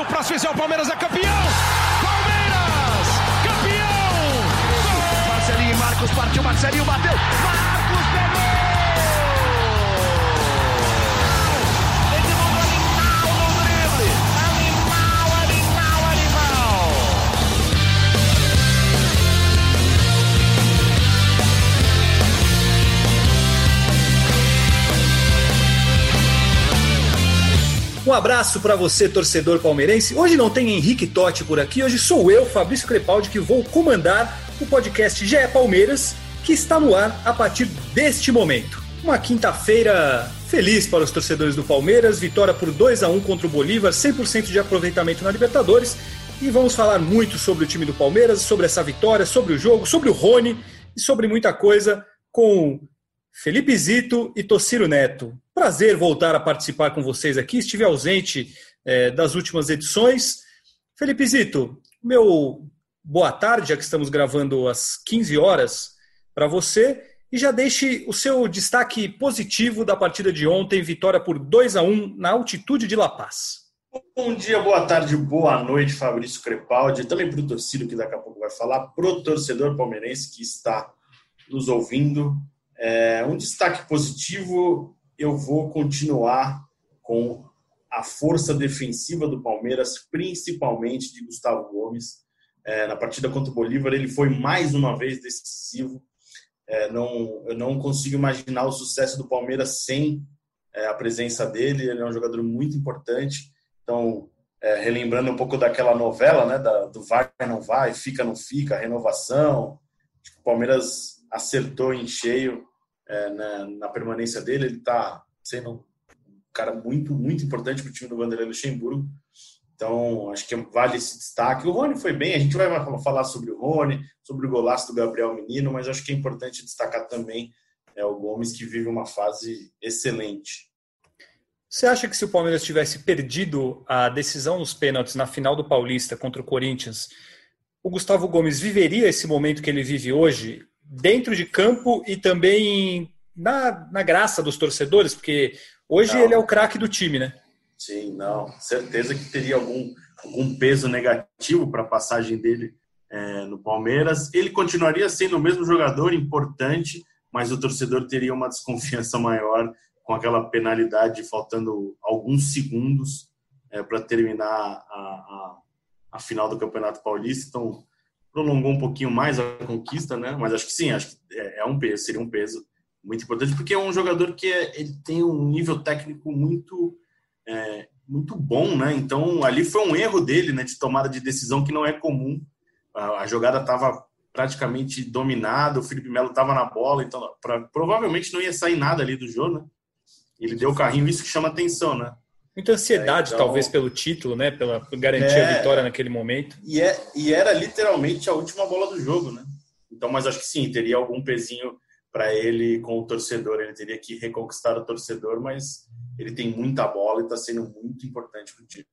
o próximo fizer o Palmeiras é campeão! Palmeiras! Campeão! Marcelinho Marcos partiu, Marcelinho bateu! Marcos pegou! Um abraço para você, torcedor palmeirense. Hoje não tem Henrique Totti por aqui, hoje sou eu, Fabrício Crepaldi, que vou comandar o podcast GE Palmeiras, que está no ar a partir deste momento. Uma quinta-feira feliz para os torcedores do Palmeiras, vitória por 2 a 1 contra o Bolívar, 100% de aproveitamento na Libertadores. E vamos falar muito sobre o time do Palmeiras, sobre essa vitória, sobre o jogo, sobre o Rony e sobre muita coisa com Felipe Zito e Tociro Neto. Prazer voltar a participar com vocês aqui. Estive ausente é, das últimas edições. Felipe Zito, meu boa tarde, já que estamos gravando às 15 horas para você. E já deixe o seu destaque positivo da partida de ontem, vitória por 2 a 1 na altitude de La Paz. Bom dia, boa tarde, boa noite, Fabrício Crepaldi. Também para o torcido que daqui a pouco vai falar, para o torcedor palmeirense que está nos ouvindo. É, um destaque positivo, eu vou continuar com a força defensiva do Palmeiras, principalmente de Gustavo Gomes. É, na partida contra o Bolívar, ele foi mais uma vez decisivo. É, não, eu não consigo imaginar o sucesso do Palmeiras sem é, a presença dele. Ele é um jogador muito importante. Então, é, relembrando um pouco daquela novela, né, da, do vai, não vai, fica, não fica, renovação. o Palmeiras acertou em cheio é, na, na, permanência dele. Ele está sendo um cara muito, muito importante para o time do Vanderlei Luxemburgo. Então, acho que vale esse destaque. O Rony foi bem, a gente vai falar sobre o Rony, sobre o golaço do Gabriel Menino, mas acho que é importante destacar também é, o Gomes, que vive uma fase excelente. Você acha que se o Palmeiras tivesse perdido a decisão nos pênaltis na final do Paulista contra o Corinthians, o Gustavo Gomes viveria esse momento que ele vive hoje? Dentro de campo e também na, na graça dos torcedores, porque hoje não. ele é o craque do time, né? Sim, não. Certeza que teria algum, algum peso negativo para a passagem dele é, no Palmeiras. Ele continuaria sendo o mesmo jogador importante, mas o torcedor teria uma desconfiança maior com aquela penalidade faltando alguns segundos é, para terminar a, a, a, final do Campeonato Paulista. Então, prolongou um pouquinho mais a conquista, né? Mas acho que sim, acho que é, é um peso, seria um peso muito importante, porque é um jogador que é, ele tem um nível técnico muito é, muito bom, né? Então ali foi um erro dele, né, de tomada de decisão que não é comum. A, a jogada estava praticamente dominada, o Felipe Melo estava na bola, então pra, provavelmente não ia sair nada ali do jogo, né? Ele deu o carrinho, isso que chama atenção, né? Muita ansiedade, é, então, talvez, pelo título, né? Pela garantir é, a vitória naquele momento. E, é, e era literalmente a última bola do jogo, né? Então, mas acho que sim, teria algum pezinho para ele com o torcedor. Ele teria que reconquistar o torcedor, mas ele tem muita bola e está sendo muito importante para o time.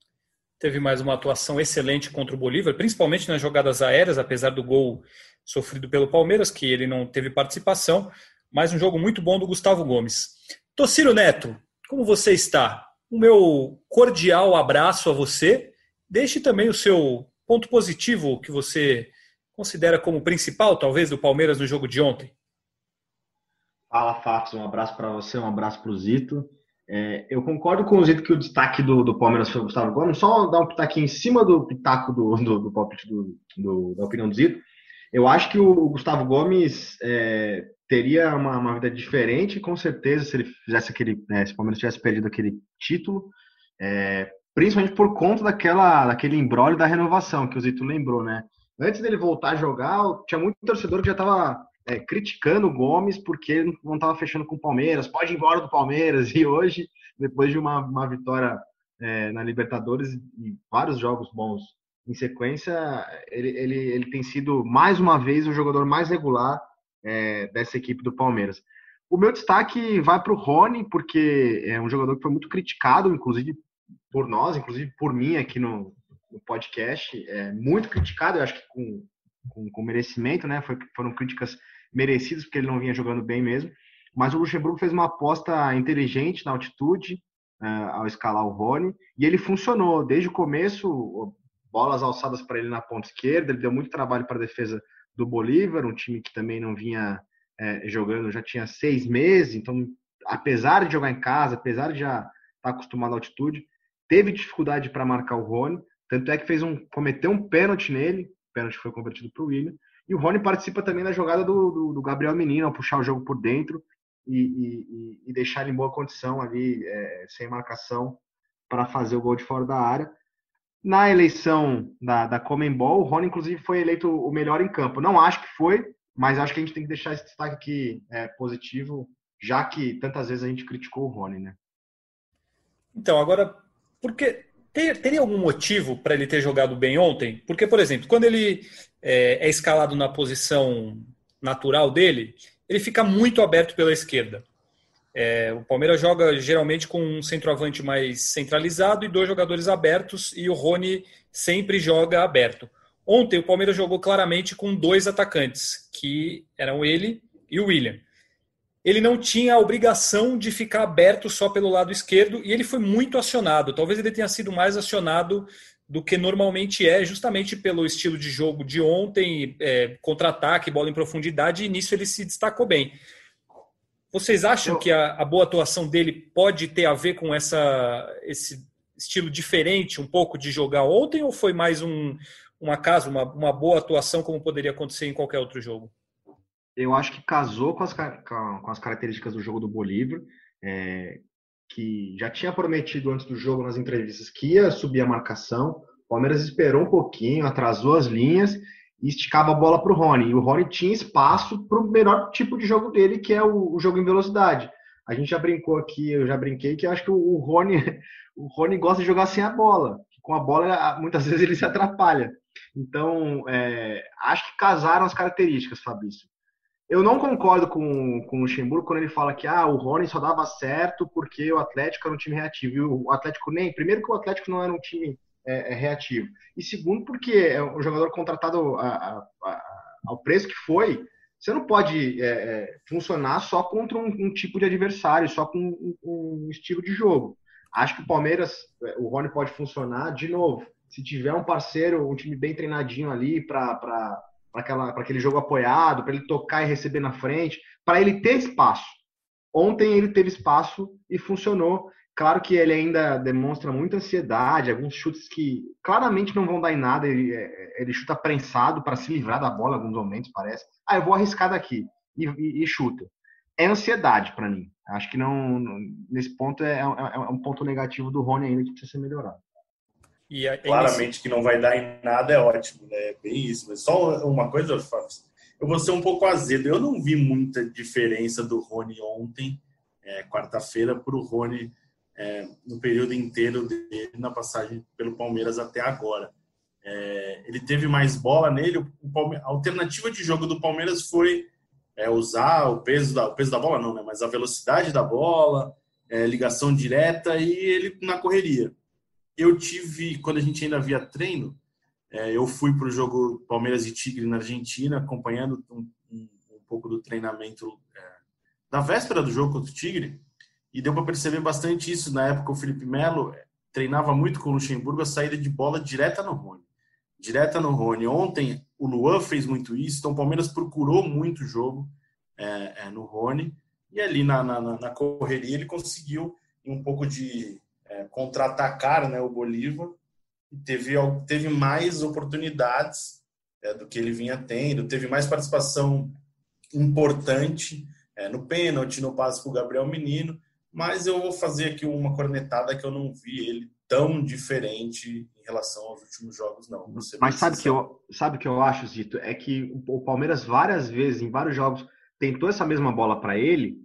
Teve mais uma atuação excelente contra o Bolívar, principalmente nas jogadas aéreas, apesar do gol sofrido pelo Palmeiras, que ele não teve participação. Mais um jogo muito bom do Gustavo Gomes. Tociro Neto, como você está? O meu cordial abraço a você. Deixe também o seu ponto positivo que você considera como principal, talvez, do Palmeiras no jogo de ontem. Fala, Fatos. Um abraço para você, um abraço para o Zito. É, eu concordo com o Zito que o destaque do, do Palmeiras foi o Gustavo Gomes. Só dar um pitaquinho em cima do pitaco do, do, do do, do, da opinião do Zito. Eu acho que o Gustavo Gomes é, teria uma, uma, vida diferente, com certeza, se ele fizesse aquele, né, se o Palmeiras tivesse perdido aquele título, é, principalmente por conta daquela, daquele embrólio da renovação que o Zito lembrou, né? Antes dele voltar a jogar, tinha muito torcedor que já estava é, criticando o Gomes porque não estava fechando com o Palmeiras, pode ir embora do Palmeiras. E hoje, depois de uma, uma vitória é, na Libertadores e vários jogos bons em sequência, ele, ele, ele tem sido mais uma vez o jogador mais regular é, dessa equipe do Palmeiras. O meu destaque vai para o Rony, porque é um jogador que foi muito criticado, inclusive por nós, inclusive por mim aqui no, no podcast, é muito criticado, eu acho que com, com, com merecimento, né? Foi, foram críticas merecidas, porque ele não vinha jogando bem mesmo. Mas o Luxemburgo fez uma aposta inteligente na altitude, uh, ao escalar o Rony, e ele funcionou desde o começo, bolas alçadas para ele na ponta esquerda, ele deu muito trabalho para a defesa do Bolívar, um time que também não vinha é, jogando já tinha seis meses, então apesar de jogar em casa, apesar de já estar tá acostumado à altitude, teve dificuldade para marcar o Rony, tanto é que fez um cometeu um pênalti nele, o pênalti foi convertido para o William, e o Rony participa também da jogada do, do, do Gabriel Menino, ao puxar o jogo por dentro e, e, e deixar ele em boa condição ali, é, sem marcação, para fazer o gol de fora da área. Na eleição da, da Comembol, o Rony, inclusive, foi eleito o melhor em campo. Não acho que foi, mas acho que a gente tem que deixar esse destaque aqui é, positivo, já que tantas vezes a gente criticou o Rony, né? Então, agora, porque teria algum motivo para ele ter jogado bem ontem? Porque, por exemplo, quando ele é, é escalado na posição natural dele, ele fica muito aberto pela esquerda. É, o Palmeiras joga geralmente com um centroavante mais centralizado e dois jogadores abertos, e o Rony sempre joga aberto. Ontem o Palmeiras jogou claramente com dois atacantes, que eram ele e o William. Ele não tinha a obrigação de ficar aberto só pelo lado esquerdo e ele foi muito acionado. Talvez ele tenha sido mais acionado do que normalmente é, justamente pelo estilo de jogo de ontem, é, contra-ataque, bola em profundidade, e nisso ele se destacou bem. Vocês acham que a, a, boa atuação dele pode ter a ver com essa, esse estilo diferente, um pouco de jogar ontem, ou foi mais um, um acaso, uma, uma boa atuação, como poderia acontecer em qualquer outro jogo? Eu acho que casou com as, com as características do jogo do Bolívar. É, que já tinha prometido antes do jogo nas entrevistas que ia subir a marcação. O Palmeiras esperou um pouquinho, atrasou as linhas e esticava a bola para o Rony. E o Rony tinha espaço para o melhor tipo de jogo dele, que é o, o, jogo em velocidade. A gente já brincou aqui, eu já brinquei que acho que o, o Rony, o Rony gosta de jogar sem a bola. Com a bola, muitas vezes ele se atrapalha. Então, é, acho que casaram as características, Fabrício. Eu não concordo com, com o Luxemburgo quando ele fala que ah, o Rony só dava certo porque o Atlético era um time reativo. E o Atlético nem. Primeiro, que o Atlético não era um time é, é reativo. E segundo, porque é um jogador contratado a, a, a, ao preço que foi. Você não pode é, é funcionar só contra um, um, tipo de adversário, só com um, um, estilo de jogo. Acho que o Palmeiras, é, o Rony pode funcionar de novo. Se tiver um parceiro, um time bem treinadinho ali para para aquele jogo apoiado, para ele tocar e receber na frente, para ele ter espaço. Ontem ele teve espaço e funcionou. Claro que ele ainda demonstra muita ansiedade, alguns chutes que claramente não vão dar em nada. Ele, é, ele chuta prensado para se livrar da bola em alguns momentos, parece. Ah, eu vou arriscar daqui e, e, e chuta. É ansiedade para mim. Acho que não nesse ponto é, é, é, um ponto negativo do Rony ainda que precisa ser melhorado. E a, Claramente que não vai dar em nada é ótimo, né? É bem isso. Mas só uma coisa, Fábio, eu vou ser um pouco azedo. Eu não vi muita diferença do Rony ontem, é, quarta-feira, para o Rony é, no período inteiro dele na passagem pelo Palmeiras até agora. É, ele teve mais bola nele. A alternativa de jogo do Palmeiras foi é, usar o peso da o peso da bola, não, né? Mas a velocidade da bola, é, ligação direta e ele na correria eu tive, quando a gente ainda via treino, é, eu fui para o jogo Palmeiras e Tigre na Argentina, acompanhando um, um, um pouco do treinamento é, da véspera do jogo contra o Tigre, e deu para perceber bastante isso. Na época, o Felipe Melo é, treinava muito com o Luxemburgo a saída de bola direta no Rony. Direta no Rony. Ontem, o Luan fez muito isso, então o Palmeiras procurou muito o jogo é, é, no Rony, e ali na, na, na correria ele conseguiu um pouco de é, contra-atacar né, o Bolívar e teve, teve mais oportunidades é, do que ele vinha tendo, teve mais participação importante no pênalti, no passe para o Gabriel Menino, mas eu vou fazer aqui uma cornetada que eu não vi ele tão diferente em relação aos últimos jogos, não. Mas sabe que eu sabe que eu acho, Zito, é que o Palmeiras várias vezes em vários jogos tentou essa mesma bola para ele,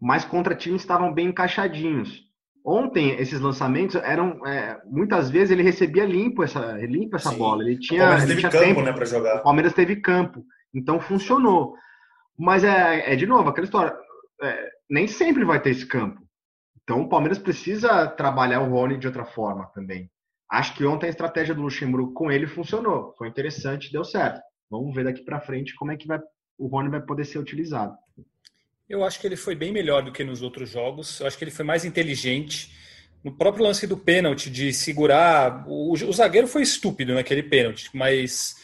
mas contra times estavam bem encaixadinhos. Ontem, esses lançamentos eram. É, muitas vezes ele recebia limpo essa, limpo essa bola. Ele tinha, o Palmeiras teve campo tempo. né, para jogar. O Palmeiras teve campo. Então funcionou. Mas é, é de novo, aquela história. É, nem sempre vai ter esse campo. Então o Palmeiras precisa trabalhar o Rony de outra forma também. Acho que ontem a estratégia do Luxemburgo com ele funcionou. Foi interessante, deu certo. Vamos ver daqui para frente como é que vai, o Rony vai poder ser utilizado. Eu acho que ele foi bem melhor do que nos outros jogos. Eu acho que ele foi mais inteligente. no próprio lance do pênalti, de segurar. O, o zagueiro foi estúpido naquele pênalti, mas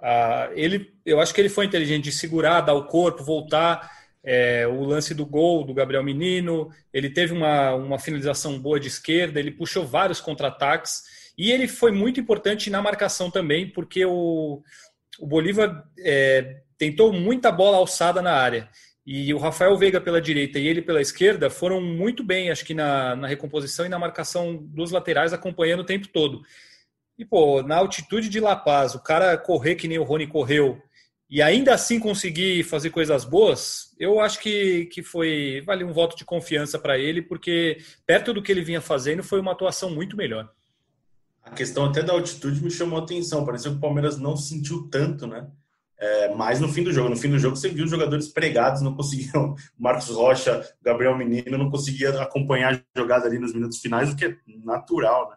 uh, ele, eu acho que ele foi inteligente de segurar, dar o corpo, voltar. É, o lance do gol do Gabriel Menino, ele teve uma, uma finalização boa de esquerda, ele puxou vários contra-ataques e ele foi muito importante na marcação também, porque o, o Bolívar é, tentou muita bola alçada na área. E o Rafael Veiga pela direita e ele pela esquerda foram muito bem, acho que na, na recomposição e na marcação dos laterais, acompanhando o tempo todo. E, pô, na altitude de La Paz, o cara correr que nem o Rony correu e ainda assim conseguir fazer coisas boas, eu acho que, que foi vale um voto de confiança para ele, porque perto do que ele vinha fazendo foi uma atuação muito melhor. A questão até da altitude me chamou a atenção. Pareceu que o Palmeiras não sentiu tanto, né? É, mas no fim do jogo, no fim do jogo você viu os jogadores pregados, não conseguiam. Marcos Rocha, Gabriel Menino não conseguia acompanhar a jogada ali nos minutos finais, o que é natural, né?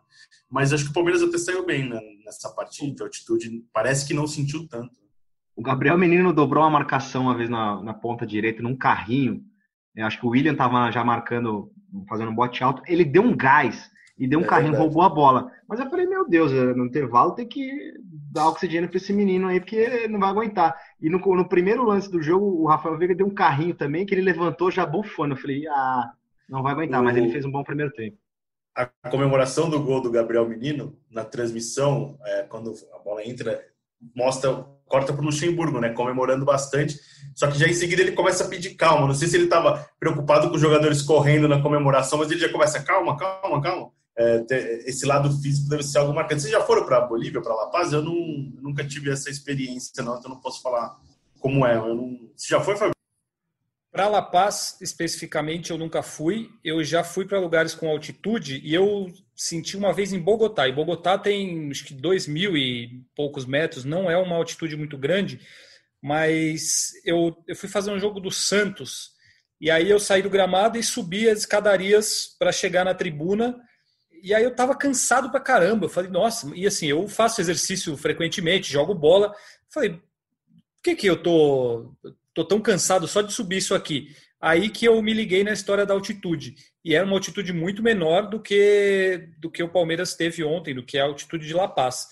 Mas acho que o Palmeiras até saiu bem né, nessa partida de altitude. Parece que não sentiu tanto. O Gabriel Menino dobrou uma marcação uma vez na, na ponta direita, num carrinho. Eu acho que o William estava já marcando, fazendo um bote alto. Ele deu um gás e deu um é carrinho, verdade. roubou a bola. Mas eu falei, meu Deus, é, no intervalo tem que dar oxigênio para esse menino aí, porque não vai aguentar. E no, no, primeiro lance do jogo, o Rafael Veiga deu um carrinho também, que ele levantou já bufando. Eu falei, ah, não vai aguentar, o... mas ele fez um bom primeiro tempo. A comemoração do gol do Gabriel Menino, na transmissão, é, quando a bola entra, mostra corta para o Luxemburgo, né? Comemorando bastante. Só que já em seguida ele começa a pedir calma. Não sei se ele estava preocupado com os jogadores correndo na comemoração, mas ele já começa, calma, calma, calma. É, esse lado físico deve ser algo marcante. Vocês já foram para Bolívia, para La Paz? Eu, não, nunca tive essa experiência, não, então não posso falar como é. Eu não... Você já foi, Fabio? Para La Paz, especificamente, eu nunca fui. Eu já fui para lugares com altitude e eu senti uma vez em Bogotá. E Bogotá tem acho que dois mil e poucos metros, não é uma altitude muito grande, mas eu, eu fui fazer um jogo do Santos e aí eu saí do gramado e subi as escadarias para chegar na tribuna. E aí eu tava cansado pra caramba. Eu falei, nossa, e assim, eu faço exercício frequentemente, jogo bola. Eu falei, por que que eu tô, tô tão cansado só de subir isso aqui? Aí que eu me liguei na história da altitude. E era uma altitude muito menor do que do que o Palmeiras teve ontem, do que a altitude de La Paz.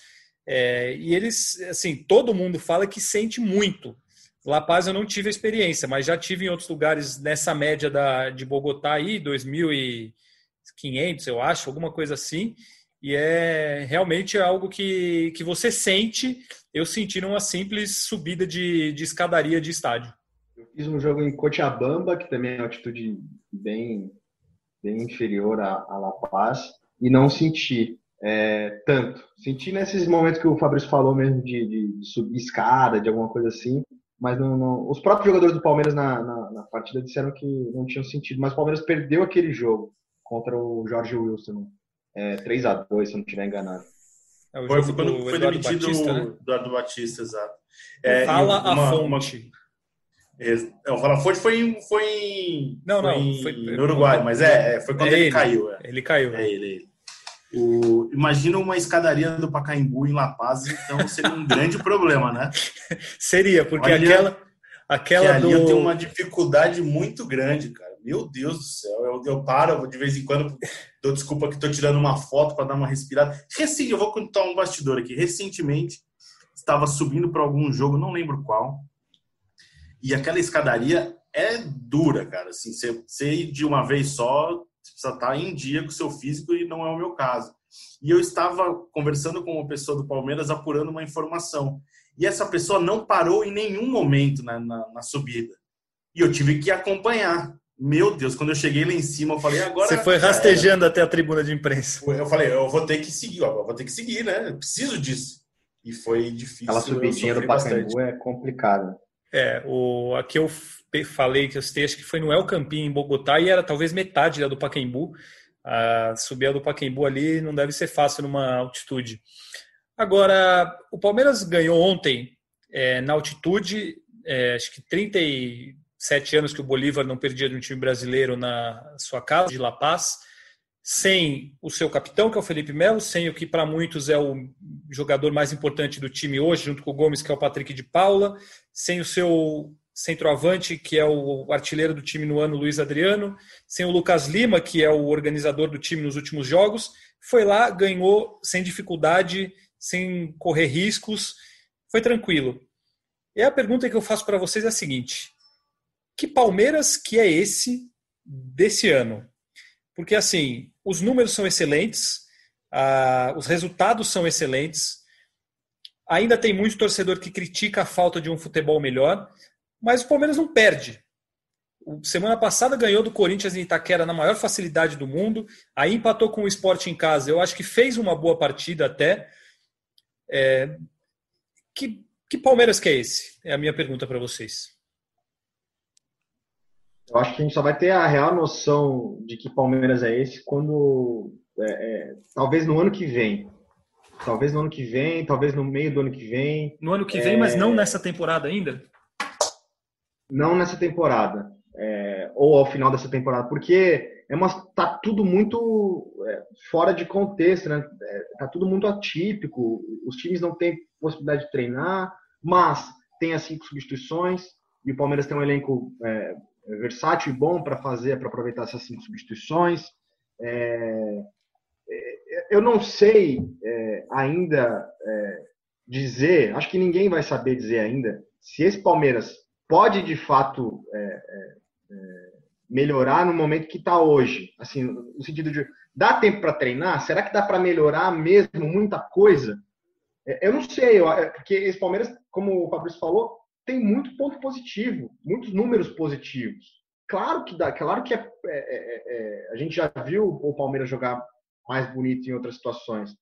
É, e eles, assim, todo mundo fala que sente muito. La Paz eu não tive a experiência, mas já tive em outros lugares nessa média da, de Bogotá aí, 2.500, eu acho, alguma coisa assim. E é realmente algo que, que você sente. Eu senti numa simples subida de, de escadaria de estádio. Fiz um jogo em Cochabamba, que também é altitude bem, bem inferior a, a La Paz, e não senti é, tanto. Senti nesses momentos que o Fabrício falou mesmo de, de, de subir escada, de alguma coisa assim, mas não, não, os próprios jogadores do Palmeiras na, na, na, partida disseram que não tinham sentido, mas o Palmeiras perdeu aquele jogo contra o Jorge Wilson, é, 3 a 2 se eu não estiver enganado. É, foi, foi quando foi demitido Batista, né? o Eduardo Batista, exato. É, Fala uma, a fonte. Uma o Falafonte foi em, foi em, não, foi não, em, foi, no Uruguai, mas é, é foi quando é ele, ele, caiu. É. Ele caiu. É ele, ele. O, imagina uma escadaria do Pacaembu em La Paz, então seria um grande problema, né? Seria, porque Olha, aquela, aquela do... eu tenho uma dificuldade muito grande, cara. Meu Deus do céu, eu, eu paro de vez em quando, dou desculpa que estou tirando uma foto para dar uma respirada. Recente, eu vou contar um bastidor aqui. Recentemente, estava subindo para algum jogo, não lembro qual, e aquela escadaria é dura, cara. Assim, você, ir de uma vez só, você precisa estar em dia com o seu físico e não é o meu caso. E eu estava conversando com uma pessoa do Palmeiras apurando uma informação. E essa pessoa não parou em nenhum momento na, na, na subida. E eu tive que acompanhar. Meu Deus, quando eu cheguei lá em cima, eu falei, agora. Você foi rastejando até a tribuna de imprensa. Eu falei, eu vou ter que seguir, ó, vou ter que seguir, né? Eu preciso disso. E foi difícil. Aquela subidinha do Pacaembu é complicada. É, o, aqui eu falei que eu citei, acho que foi no El Campinho, em Bogotá, e era talvez metade da do Pacaembu. Ah, subir a do Pacaembu ali não deve ser fácil numa altitude. Agora, o Palmeiras ganhou ontem é, na altitude, é, acho que 37 anos que o Bolívar não perdia de um time brasileiro na sua casa de La Paz sem o seu capitão, que é o Felipe Melo, sem o que para muitos é o jogador mais importante do time hoje, junto com o Gomes, que é o Patrick de Paula, sem o seu centroavante, que é o artilheiro do time no ano, Luiz Adriano, sem o Lucas Lima, que é o organizador do time nos últimos jogos. Foi lá, ganhou sem dificuldade, sem correr riscos, foi tranquilo. E a pergunta que eu faço para vocês é a seguinte: que Palmeiras que é esse desse ano? Porque assim, os números são excelentes, uh, os resultados são excelentes. Ainda tem muito torcedor que critica a falta de um futebol melhor, mas o Palmeiras não perde. Semana passada ganhou do Corinthians em Itaquera na maior facilidade do mundo, aí empatou com o esporte em casa. Eu acho que fez uma boa partida até. É... Que, que Palmeiras que é esse? É a minha pergunta para vocês. Eu acho que a gente só vai ter a real noção de que Palmeiras é esse quando. É, é, talvez no ano que vem. Talvez no ano que vem, talvez no meio do ano que vem. No ano que vem, mas não nessa temporada ainda? não nessa temporada, é, ou ao final dessa temporada, porque é uma, tá tudo muito é, fora de contexto, né? É, tá tudo muito atípico. Os times não têm possibilidade de treinar, mas tem as cinco substituições e o Palmeiras tem um elenco é, versátil e bom para fazer, para aproveitar essas cinco substituições. É, é, eu não sei ainda dizer, acho que ninguém vai saber dizer ainda se esse Palmeiras pode de fato é, é, é, melhorar no momento que está hoje? Assim, no sentido de dá tempo para treinar? Será que dá para melhorar mesmo muita coisa? É, eu não sei, eu, é, porque esse Palmeiras, como o Fabrício falou, tem muito ponto positivo, muitos números positivos. Claro que dá, claro que é, é, a gente já viu o Palmeiras jogar mais bonito em outras situações.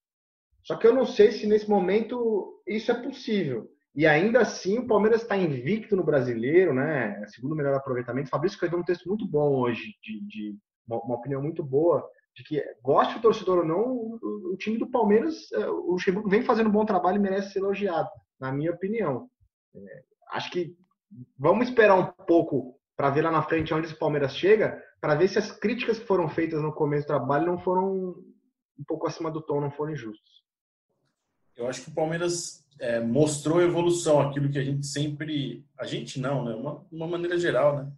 Só que eu não sei se nesse momento isso é possível. E ainda assim o Palmeiras está invicto no brasileiro, né? Segundo melhor aproveitamento. Fabrício escreveu um texto muito bom hoje, de, de uma, uma, opinião muito boa, de que goste o torcedor ou não, o, o time do Palmeiras, é, o Luxemburgo vem fazendo um bom trabalho e merece ser elogiado, na minha opinião. É, acho que vamos esperar um pouco para ver lá na frente onde esse Palmeiras chega, para ver se as críticas que foram feitas no começo do trabalho não foram um pouco acima do tom, não foram injustas. Eu acho que o Palmeiras é, mostrou evolução, aquilo que a gente sempre, a gente não, né? Uma, uma maneira geral, né?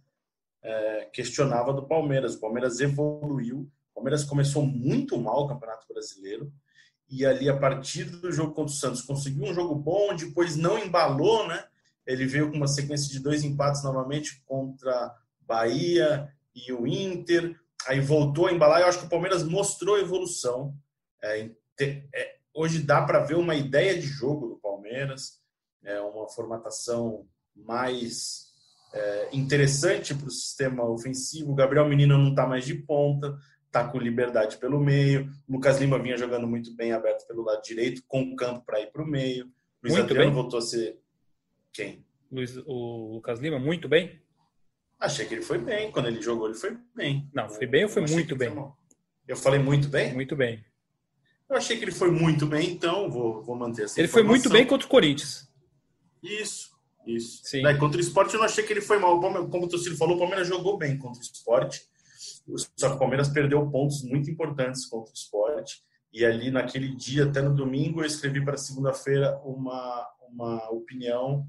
É, questionava do Palmeiras. O Palmeiras evoluiu. O Palmeiras começou muito mal o Campeonato Brasileiro e ali a partir do jogo contra o Santos conseguiu um jogo bom, depois não embalou, né? Ele veio com uma sequência de dois empates novamente contra Bahia e o Inter. Aí voltou a embalar. Eu acho que o Palmeiras mostrou evolução. É, é, hoje dá para ver uma ideia de jogo do Palmeiras, é uma formatação mais é, interessante para o sistema ofensivo. O Gabriel Menino não está mais de ponta, está com liberdade pelo meio. O Lucas Lima vinha jogando muito bem aberto pelo lado direito, com campo para ir para o meio. Luiz muito Adriano bem. voltou a ser quem? Luiz, o Lucas Lima, muito bem? Achei que ele foi bem. Quando ele jogou, ele foi bem. Não, foi bem ou foi muito bem? Foi eu falei muito bem? Muito bem. Eu achei que ele foi muito bem, então vou, vou manter essa Ele informação. foi muito bem contra o Corinthians. Isso, isso. Sim. Né, contra o esporte eu não achei que ele foi mal. Como o Torcida falou, o Palmeiras jogou bem contra o esporte. Só que o Palmeiras perdeu pontos muito importantes contra o esporte. E ali naquele dia, até no domingo, eu escrevi para segunda-feira uma, uma opinião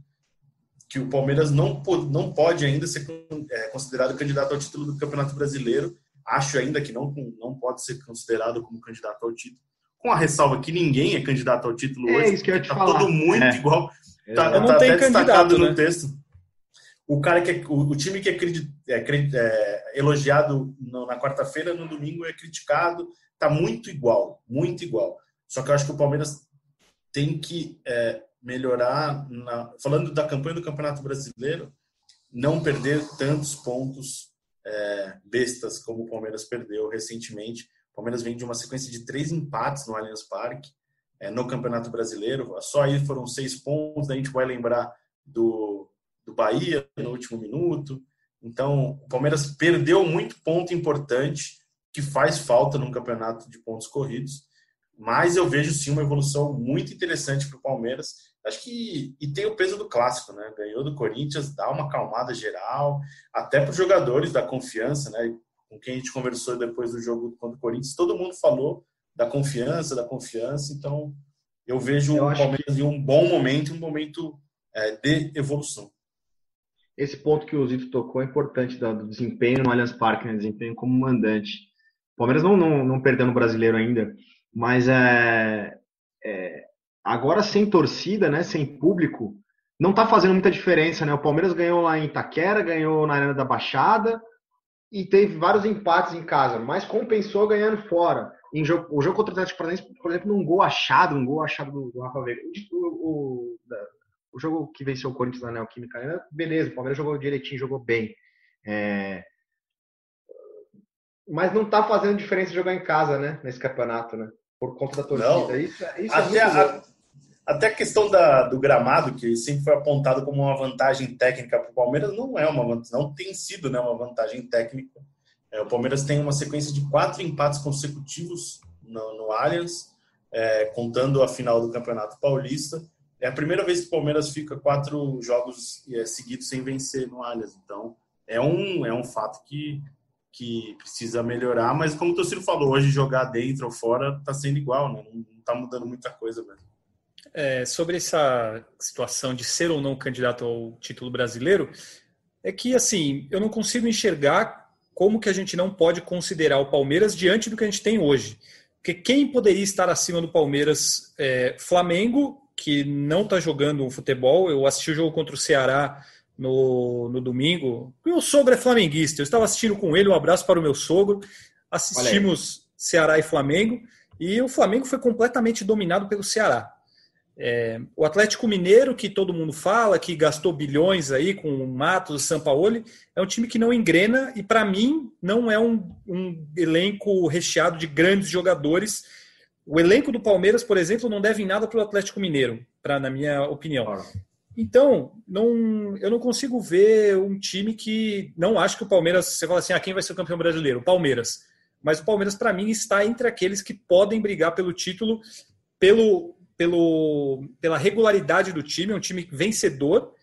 que o Palmeiras não, não pode ainda ser é, considerado candidato ao título do Campeonato Brasileiro. Acho ainda que não, não pode ser considerado como candidato ao título com a ressalva que ninguém é candidato ao título é hoje. Isso que eu ia te tá falar. todo muito é. igual. Tá, tá até destacado né? no texto. O cara que é, o, o, time que é, é, é elogiado no, na quarta-feira, no domingo é criticado. Tá muito igual, muito igual. Só que eu acho que o Palmeiras tem que é, melhorar. Na, falando da campanha do Campeonato Brasileiro, não perder tantos pontos é, bestas como o Palmeiras perdeu recentemente o Palmeiras vem de uma sequência de três empates no Allianz Parque, é, no Campeonato Brasileiro. Só aí foram seis pontos. A gente vai lembrar do, do Bahia no último minuto. Então, o Palmeiras perdeu muito ponto importante que faz falta num campeonato de pontos corridos. Mas eu vejo sim uma evolução muito interessante para o Palmeiras. Acho que e tem o peso do clássico, né? Ganhou do Corinthians, dá uma calmada geral, até para os jogadores da confiança, né? com quem a gente conversou depois do jogo contra o Corinthians, todo mundo falou da confiança, da confiança. Então, eu vejo eu o Palmeiras que... em um bom momento, um momento é, de evolução. esse ponto que o Zito tocou é importante do desempenho no Allianz Parque, né? desempenho como mandante. O Palmeiras não, não, não perdeu no brasileiro ainda, mas é, é, agora sem torcida, né, sem público, não está fazendo muita diferença. Né? O Palmeiras ganhou lá em Itaquera, ganhou na Arena da Baixada e teve vários empates em casa, mas compensou ganhando fora. Em jogo, o jogo contra o Atlético Paranaense, por exemplo, num gol achado, um gol achado do, do Rafa Veiga. O, o, o jogo que venceu o Corinthians na Neoquímica Arena, beleza, o Palmeiras jogou direitinho, jogou bem. É... Mas não tá fazendo diferença jogar em casa, né? Nesse campeonato, né? Por conta da torcida. Não. Isso, é, isso é até, é a, até a questão da, do gramado, que sempre foi apontado como uma vantagem técnica para o Palmeiras, não é uma não tem sido né, uma vantagem técnica. É, o Palmeiras tem uma sequência de quatro empates consecutivos no, no Allianz, é, contando a final do Campeonato Paulista. É a primeira vez que o Palmeiras fica quatro jogos é, seguidos sem vencer no Allianz. Então, é um, é um fato que, que precisa melhorar. Mas, como o Tociro falou, hoje jogar dentro ou fora está sendo igual, né? não está mudando muita coisa mesmo. É, sobre essa situação de ser ou não candidato ao título brasileiro, é que, assim, eu não consigo enxergar como que a gente não pode considerar o Palmeiras diante do que a gente tem hoje. Porque quem poderia estar acima do Palmeiras é Flamengo que não está jogando um futebol. Eu assisti o jogo contra o Ceará no, no domingo. Meu sogro é flamenguista. Eu estava assistindo com ele. Um abraço para o meu sogro. Assistimos Ceará e Flamengo. E o Flamengo foi completamente dominado pelo Ceará. É, o Atlético Mineiro, que todo mundo fala, que gastou bilhões aí com o Matos, o Sampaoli, é um time que não engrena e, para mim, não é um, um elenco recheado de grandes jogadores o elenco do Palmeiras, por exemplo, não deve nada para o Atlético Mineiro, pra, na minha opinião. Então, não, eu não consigo ver um time que não acho que o Palmeiras. Você fala assim: ah, quem vai ser o campeão brasileiro? O Palmeiras. Mas o Palmeiras, para mim, está entre aqueles que podem brigar pelo título, pelo, pelo, pela regularidade do time, é um time vencedor,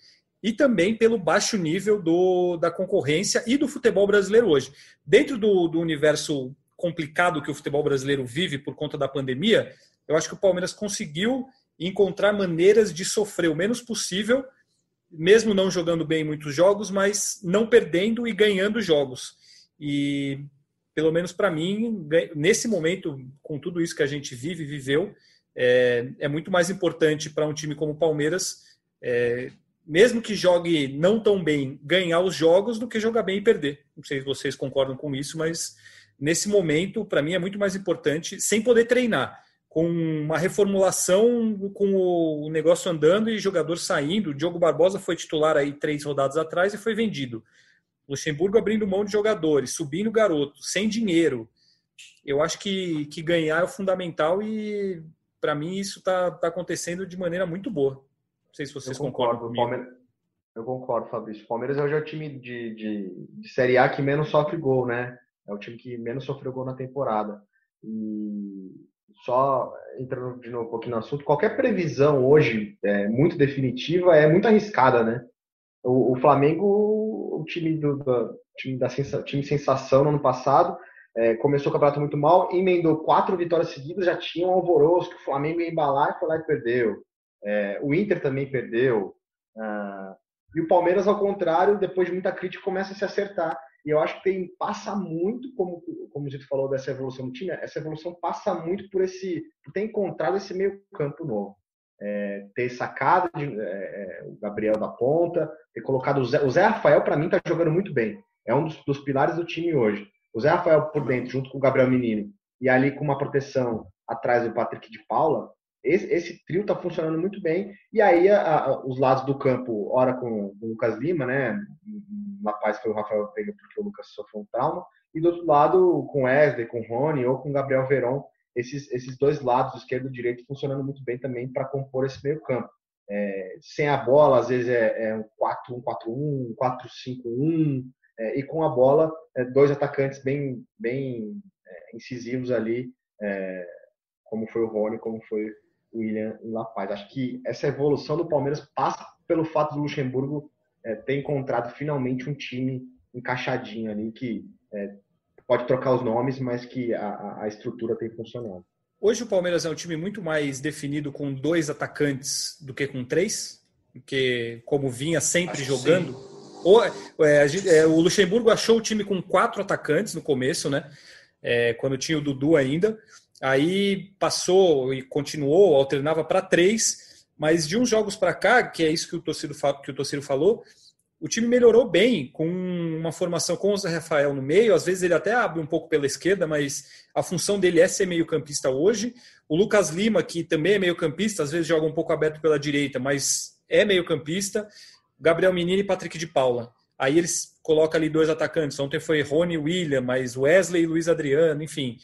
e também pelo baixo nível do, da concorrência e do futebol brasileiro hoje. Dentro do, do universo complicado que o futebol brasileiro vive por conta da pandemia, eu acho que o Palmeiras conseguiu encontrar maneiras de sofrer o menos possível, mesmo não jogando bem muitos jogos, mas não perdendo e ganhando jogos. E pelo menos para mim, nesse momento, com tudo isso que a gente vive, viveu, é, é muito mais importante para um time como o Palmeiras, é, mesmo que jogue não tão bem, ganhar os jogos do que jogar bem e perder. Não sei se vocês concordam com isso, mas nesse momento, para mim, é muito mais importante, sem poder treinar, com uma reformulação, com o negócio andando e jogador saindo. O Diogo Barbosa foi titular aí três rodadas atrás e foi vendido. Luxemburgo abrindo mão de jogadores, subindo garoto, sem dinheiro. Eu acho que, que ganhar é o fundamental e, para mim, isso está tá acontecendo de maneira muito boa. Não sei se vocês eu concordam comigo. Palmeiras, eu concordo, Fabrício. O Palmeiras hoje é o time de, de, de Série A que menos sofre gol, né? É o time que menos sofreu gol na temporada. E só entrando de novo um pouquinho no assunto, qualquer previsão hoje é, muito definitiva é muito arriscada, né? O, o Flamengo, o time do, do time da sensa, time sensação no ano passado, é, começou o campeonato muito mal, emendou quatro vitórias seguidas, já tinha um alvoroço que o Flamengo ia embalar e foi lá e perdeu. É, o Inter também perdeu. Ah, e o Palmeiras, ao contrário, depois de muita crítica, começa a se acertar. E eu acho que tem, passa muito, como, como o Zito falou dessa evolução do time, essa evolução passa muito por esse por ter encontrado esse meio campo novo. É, ter sacado de, é, é, o Gabriel da ponta, ter colocado o Zé, o Zé Rafael, para mim, está jogando muito bem. É um dos, dos, pilares do time hoje. O Zé Rafael por dentro, junto com o Gabriel Menino, e ali com uma proteção atrás do Patrick de Paula, esse, esse trio está funcionando muito bem. E aí a, a, os lados do campo, ora com o Lucas Lima, né? Na paz foi o Rafael Veiga porque o Lucas sofreu um trauma. E do outro lado, com Wesley, com Rony ou com Gabriel Veron, esses, esses dois lados, esquerdo e direito, funcionando muito bem também para compor esse meio campo. É, sem a bola, às vezes é, é um 4-1-4-1, um 4-5-1, é, e com a bola, é, dois atacantes bem, bem é, incisivos ali, é, como foi o Rony, como foi William em La Paz. Acho que essa evolução do Palmeiras passa pelo fato do Luxemburgo é, ter encontrado finalmente um time encaixadinho ali, que pode trocar os nomes, mas que a, a, estrutura tem funcionado. Hoje o Palmeiras é um time muito mais definido com dois atacantes do que com três, porque como vinha sempre Acho jogando. O, é, é, o Luxemburgo achou o time com quatro atacantes no começo, né? É, quando tinha o Dudu ainda. Aí passou e continuou, alternava para três, mas de uns jogos para cá, que é isso que o torcido que o torcido falou, o time melhorou bem com uma formação com o Zé Rafael no meio. Às vezes ele até abre um pouco pela esquerda, mas a função dele é ser meio-campista hoje. O Lucas Lima, que também é meio-campista, às vezes joga um pouco aberto pela direita, mas é meio-campista. Gabriel Menino e Patrick de Paula. Aí eles colocam ali dois atacantes. Ontem foi Rony e William, mas Wesley e Luiz Adriano, enfim.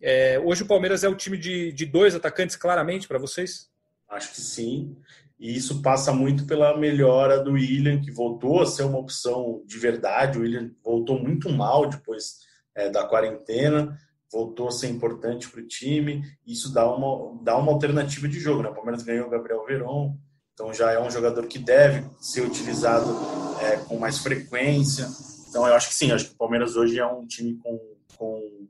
É, hoje o Palmeiras é o time de, de dois atacantes, claramente, para vocês? Acho que sim. E isso passa muito pela melhora do William, que voltou a ser uma opção de verdade. O William voltou muito mal depois é, da quarentena, voltou a ser importante para o time. Isso dá uma, dá uma alternativa de jogo. Né? O Palmeiras ganhou o Gabriel Veron, então já é um jogador que deve ser utilizado é, com mais frequência. Então eu acho que sim, acho que o Palmeiras hoje é um time com, com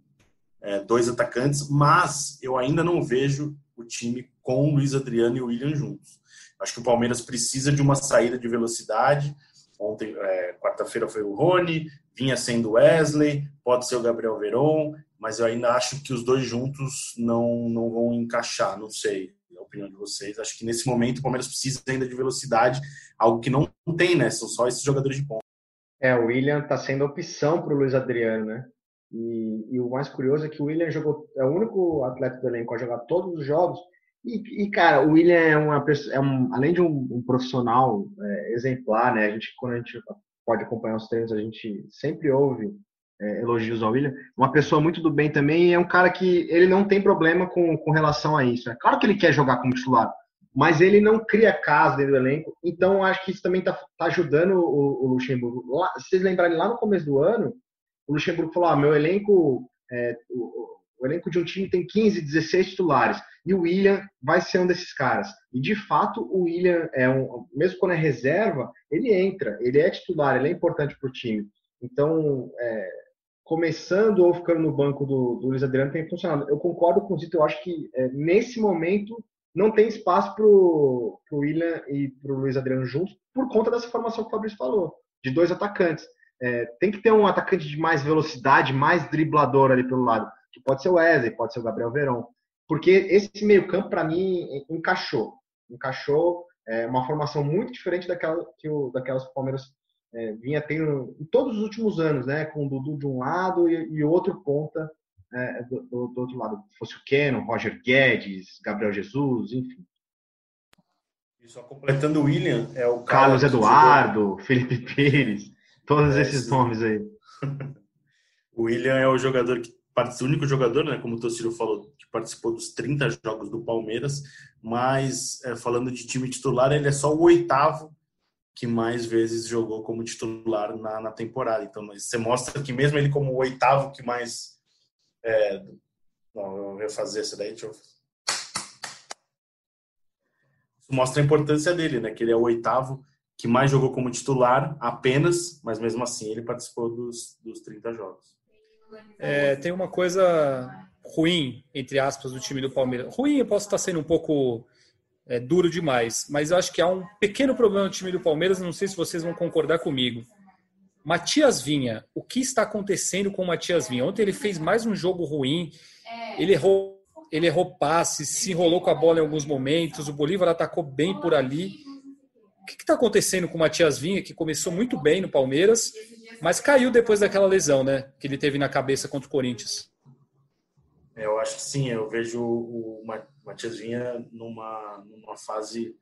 é, dois atacantes, mas eu ainda não vejo o time com o Luiz Adriano e o William juntos. Acho que o Palmeiras precisa de uma saída de velocidade. Ontem, é, quarta-feira, foi o Rony, vinha sendo Wesley, pode ser o Gabriel Veron, mas eu ainda acho que os dois juntos não, não vão encaixar, não sei opinião de vocês. Acho que nesse momento o Palmeiras precisa ainda de velocidade, algo que não tem, né? São só esses jogadores de ponta. É, o William está sendo opção para o Luiz Adriano, né? E, e, o mais curioso é que o William jogou, é o único atleta do elenco a jogar todos os jogos e, e, cara, o William é uma é um, além de um, um profissional é, exemplar, né? A gente, quando a gente pode acompanhar os treinos, a gente sempre ouve é, elogios ao William. Uma pessoa muito do bem também e é um cara que ele não tem problema com, com relação a isso. É claro que ele quer jogar como titular, mas ele não cria casa dentro do elenco. Então, acho que isso também está tá ajudando o, o Luxemburgo. Lá, se vocês lembrarem, lá no começo do ano, o Luxemburgo falou: ah, meu elenco, é, o, o elenco de um time tem 15, 16 titulares e o William vai ser um desses caras. E de fato, o William é um, mesmo quando é reserva, ele entra, ele é titular, ele é importante para o time. Então, é, começando ou ficando no banco do, do Luiz Adriano tem funcionado. Eu concordo com o Zito, eu acho que é, nesse momento não tem espaço para o William e para o Luiz Adriano juntos por conta dessa formação que o Fabrício falou, de dois atacantes. É, tem que ter um atacante de mais velocidade, mais driblador ali pelo lado, que pode ser o Wesley, pode ser o Gabriel Verão. Porque esse meio-campo, para mim, encaixou. Encaixou é, uma formação muito diferente daquela que o, daquelas que o Palmeiras é, vinha tendo em todos os últimos anos, né? Com o Dudu de um lado e, e outro ponta é, do, do, do, outro lado. Fosse o Keno, Roger Guedes, Gabriel Jesus, enfim. E só completando o William, é o Carlos Eduardo, jogou... Felipe Pires, todos é, esses sim. nomes aí. o William é o jogador que o único jogador, né, como o Tociro falou, que participou dos 30 jogos do Palmeiras, mas é, falando de time titular, ele é só o oitavo que mais vezes jogou como titular na, na temporada. Então, você mostra que mesmo ele como o oitavo que mais... É, não, eu vou refazer isso daí, deixa eu... Mostra a importância dele, né, que ele é o oitavo que mais jogou como titular apenas, mas mesmo assim ele participou dos, dos 30 jogos. É, tem uma coisa ruim, entre aspas, do time do Palmeiras. Ruim, eu posso estar sendo um pouco é, duro demais, mas eu acho que há um pequeno problema no time do Palmeiras, não sei se vocês vão concordar comigo. Matias Vinha, o que está acontecendo com o Matias Vinha? Ontem ele fez mais um jogo ruim, ele errou, ele errou passes, se enrolou com a bola em alguns momentos, o Bolívar atacou bem por ali. O que está acontecendo com o Matias Vinha, que começou muito bem no Palmeiras, mas caiu depois daquela lesão, né? Que ele teve na cabeça contra o Corinthians. Eu acho que sim, eu vejo o Matias Vinha numa, numa fase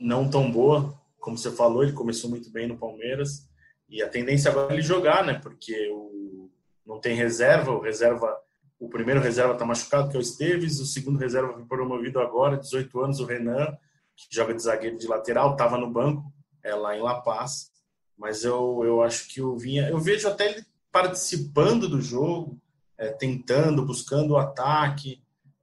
não tão boa, como você falou, ele começou muito bem no Palmeiras e a tendência agora é ele jogar, né? Porque o, não tem reserva, o reserva, o primeiro reserva está machucado, que é o Esteves, o segundo reserva foi promovido agora, 18 anos, o Renan, que joga de zagueiro de lateral, estava no banco, é lá em La Paz. Mas eu, eu acho que o Vinha. Eu vejo até ele participando do jogo, é, tentando, buscando o ataque.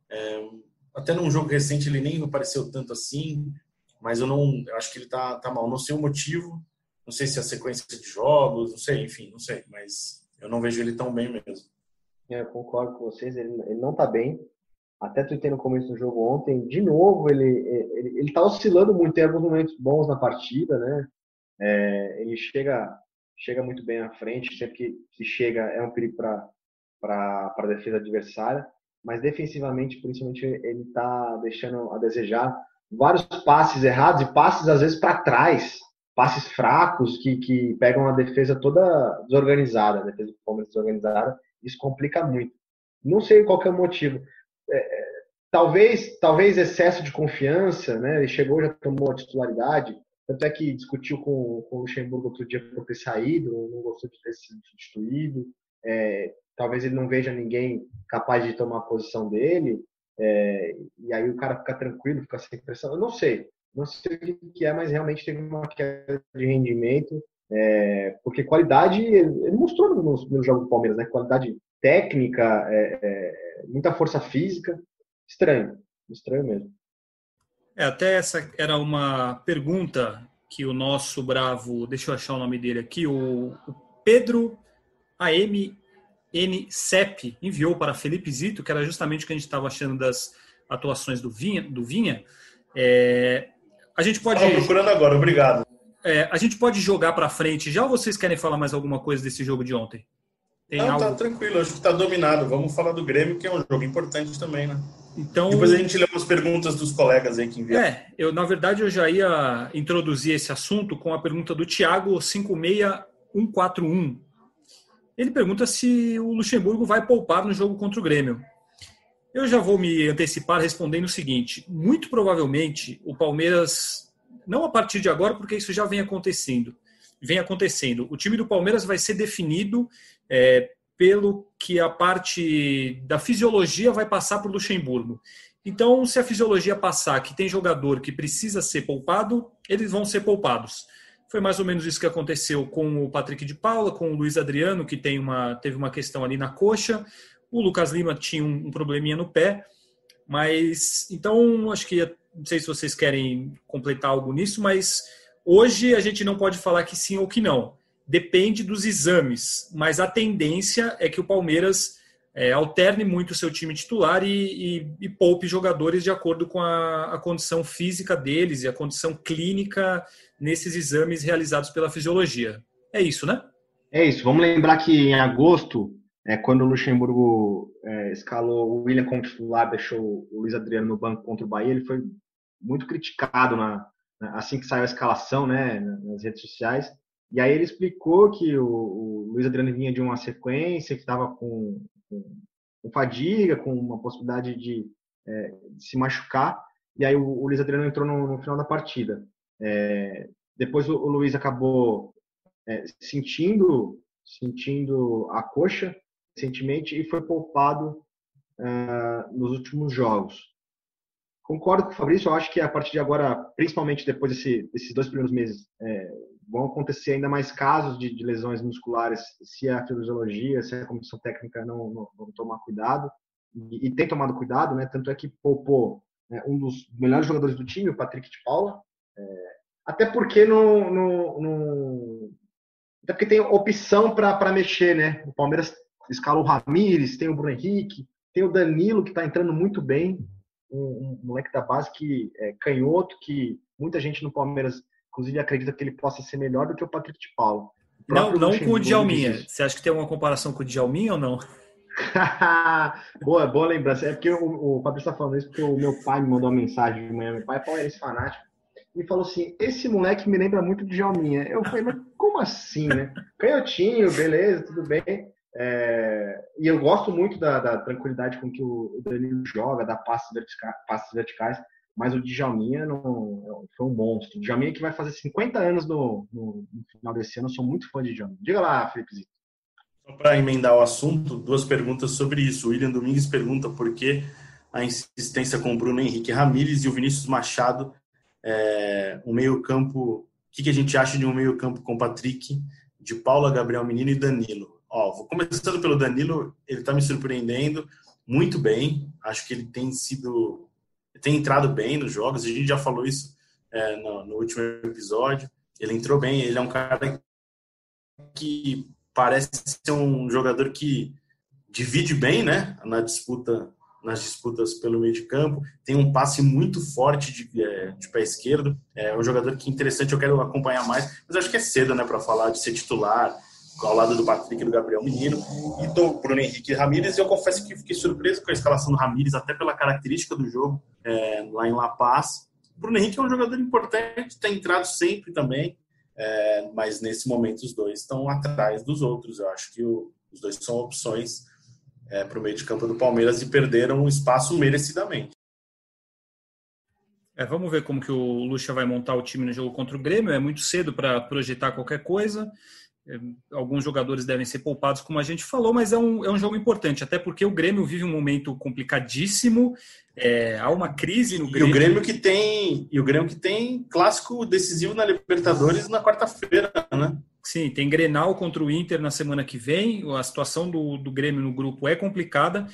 É, até num jogo recente ele nem apareceu tanto assim, mas eu não eu acho que ele tá, tá mal. Não sei o motivo, não sei se é a sequência de jogos, não sei, enfim, não sei, mas eu não vejo ele tão bem mesmo. É, eu concordo com vocês, ele, ele não tá bem. Até tuitei no começo do jogo ontem, de novo, ele, ele, ele tá oscilando muito, tem alguns momentos bons na partida, né? É, ele chega chega muito bem à frente, sempre que, chega é um perigo para a defesa adversária, mas defensivamente, principalmente, ele está deixando a desejar vários passes errados e passes às vezes para trás, passes fracos que, que pegam a defesa toda desorganizada, a defesa do Palmeiras desorganizada, isso complica muito. Não sei qual é o motivo. É, é, talvez, talvez excesso de confiança, né? Ele chegou, já tomou a titularidade, tanto é que discutiu com, com o Luxemburgo outro dia por ter saído, não gostou de ter sido substituído. É, talvez ele não veja ninguém capaz de tomar a posição dele. É, e aí o cara fica tranquilo, fica sem pressão. Eu não sei, não sei o que é, mas realmente teve uma queda de rendimento. É, porque qualidade, ele mostrou no, no jogo do Palmeiras, né? Qualidade técnica, é, é, muita força física. Estranho, estranho mesmo. É, até essa era uma pergunta que o nosso bravo, deixa eu achar o nome dele aqui, o, o Pedro AM NCEP enviou para Felipe Zito, que era justamente o que a gente estava achando das atuações do Vinha. Do Vinha. É, a gente pode. Estava procurando agora, obrigado. É, a gente pode jogar para frente já ou vocês querem falar mais alguma coisa desse jogo de ontem? Tem Não, tá algo... tá tranquilo, acho que está dominado. Vamos falar do Grêmio, que é um jogo importante também, né? Então, Depois a gente lê umas perguntas dos colegas aí que enviaram. É, eu, na verdade eu já ia introduzir esse assunto com a pergunta do Thiago 56141. Ele pergunta se o Luxemburgo vai poupar no jogo contra o Grêmio. Eu já vou me antecipar respondendo o seguinte: muito provavelmente o Palmeiras, não a partir de agora, porque isso já vem acontecendo, vem acontecendo. O time do Palmeiras vai ser definido é, pelo que a parte da fisiologia vai passar para o Luxemburgo. Então, se a fisiologia passar que tem jogador que precisa ser poupado, eles vão ser poupados. Foi mais ou menos isso que aconteceu com o Patrick de Paula, com o Luiz Adriano, que tem uma, teve uma questão ali na coxa. O Lucas Lima tinha um, um probleminha no pé. Mas, então, acho que, não sei se vocês querem completar algo nisso, mas hoje a gente não pode falar que sim ou que não. Depende dos exames, mas a tendência é que o Palmeiras é, alterne muito o seu time titular e, e, e, poupe jogadores de acordo com a, a, condição física deles e a condição clínica nesses exames realizados pela fisiologia. É isso, né? É isso. Vamos lembrar que em agosto, é, quando o Luxemburgo é, escalou o William como titular, deixou o Luiz Adriano no banco contra o Bahia, ele foi muito criticado na, na, assim que saiu a escalação né, nas redes sociais. E aí ele explicou que o, o Luiz Adriano vinha de uma sequência que estava com com, com fadiga, com uma possibilidade de, é, de, se machucar. E aí o, o Luiz Adriano entrou no, no final da partida. É, depois o, Luiz acabou é, sentindo sentindo a coxa recentemente e foi poupado uh, nos últimos jogos. Concordo com o Fabrício, eu acho que a partir de agora, principalmente depois desse, desses dois primeiros meses, é, vão acontecer ainda mais casos de, de, lesões musculares se a fisiologia, se a comissão técnica não, não, não tomar cuidado. E, e, tem tomado cuidado, né? Tanto é que poupou né, um dos melhores jogadores do time, o Patrick de Paula. É, até porque no, até porque tem opção para mexer, né? O Palmeiras escalou o Ramires, tem o Bruno Henrique, tem o Danilo que está entrando muito bem, um, um, moleque da base que é canhoto, que muita gente no Palmeiras Inclusive, acredita que ele possa ser melhor do que o Patrick de Paulo. Não, não com o Djalminha. Você acha que tem alguma comparação com o Djalminha ou não? boa, boa lembrança. É porque o, o Fabrício está falando isso porque o meu pai me mandou uma mensagem de manhã. Meu pai é palmeirense fanático. E falou assim: Esse moleque me lembra muito de Djalminha. Eu falei, mas como assim, né? Canhotinho, beleza, tudo bem. É, e eu gosto muito da, da, tranquilidade com que o Danilo joga, da passes, vertica, passes verticais mas o Djalminha não, foi um monstro. O Djalminha que vai fazer 50 anos no, no, no final desse ano, eu sou muito fã de Djalminha. Diga lá, Felipe. Só para emendar o assunto, duas perguntas sobre isso. O William Domingues pergunta por que a insistência com o Bruno Henrique Ramírez e o Vinícius Machado, é, o meio-campo. O que, que a gente acha de um meio-campo com Patrick, de Paula, Gabriel Menino e Danilo? Ó, vou começando pelo Danilo, ele está me surpreendendo muito bem. Acho que ele tem sido tem entrado bem nos jogos, a gente já falou isso é, no, no, último episódio. Ele entrou bem, ele é um cara que parece ser um jogador que divide bem, né, na disputa nas disputas pelo meio de campo, tem um passe muito forte de, é, de pé esquerdo, é um jogador que interessante, eu quero acompanhar mais, mas acho que é cedo, né, para falar de ser titular, ao lado do Patrick e do Gabriel Menino, e do Bruno Henrique Ramírez, eu confesso que fiquei surpreso com a escalação do Ramírez, até pela característica do jogo é, lá em La Paz. O Bruno Henrique é um jogador importante, tem entrado sempre também, é, mas nesse momento os dois estão atrás dos outros. Eu acho que o, os dois são opções é, para o meio de campo do Palmeiras e perderam o espaço merecidamente. É, vamos ver como que o Lucha vai montar o time no jogo contra o Grêmio. É muito cedo para projetar qualquer coisa. É, alguns jogadores devem ser poupados, como a gente falou, mas é um, é um jogo importante, até porque o Grêmio vive um momento complicadíssimo. É, há uma crise no Grêmio. E o Grêmio que tem, e o Grêmio que tem clássico decisivo na Libertadores na quarta-feira, né? Sim, tem Grenal contra o Inter na semana que vem. A situação do, do Grêmio no grupo é complicada.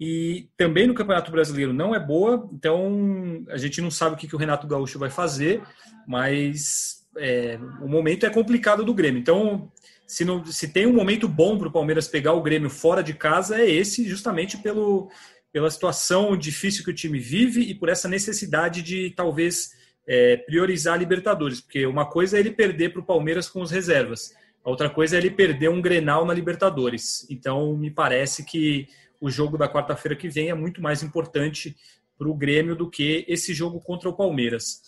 E também no Campeonato Brasileiro não é boa, então a gente não sabe o que, que o Renato Gaúcho vai fazer, mas é, o momento é complicado do Grêmio. Então, se, não, se tem um momento bom para o Palmeiras pegar o Grêmio fora de casa, é esse, justamente pelo, pela situação difícil que o time vive e por essa necessidade de talvez é, priorizar a Libertadores, porque uma coisa é ele perder para o Palmeiras com os reservas, a outra coisa é ele perder um Grenal na Libertadores. Então, me parece que o jogo da quarta-feira que vem é muito mais importante para o Grêmio do que esse jogo contra o Palmeiras.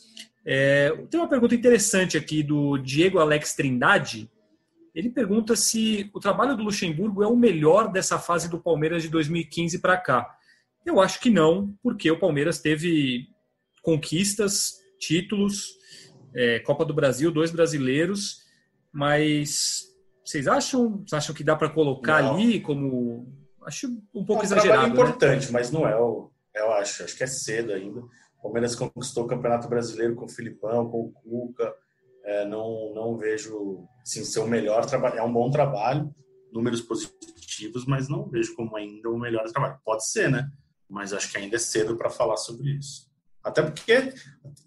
É, tem uma pergunta interessante aqui do Diego Alex Trindade. Ele pergunta se o trabalho do Luxemburgo é o melhor dessa fase do Palmeiras de 2015 para cá. Eu acho que não, porque o Palmeiras teve conquistas títulos, é, Copa do Brasil, dois brasileiros, mas vocês acham, vocês acham que dá para colocar não. ali como acho um pouco é um exagerado, né? importante, né? mas não é o, eu acho, acho que é cedo ainda. O Palmeiras conquistou o Campeonato Brasileiro com o Filipão, com o Cuca. É, não, não vejo assim, ser o melhor trabalho. É um bom trabalho, números positivos, mas não vejo como ainda o melhor trabalho. Pode ser, né? Mas acho que ainda é cedo para falar sobre isso. Até porque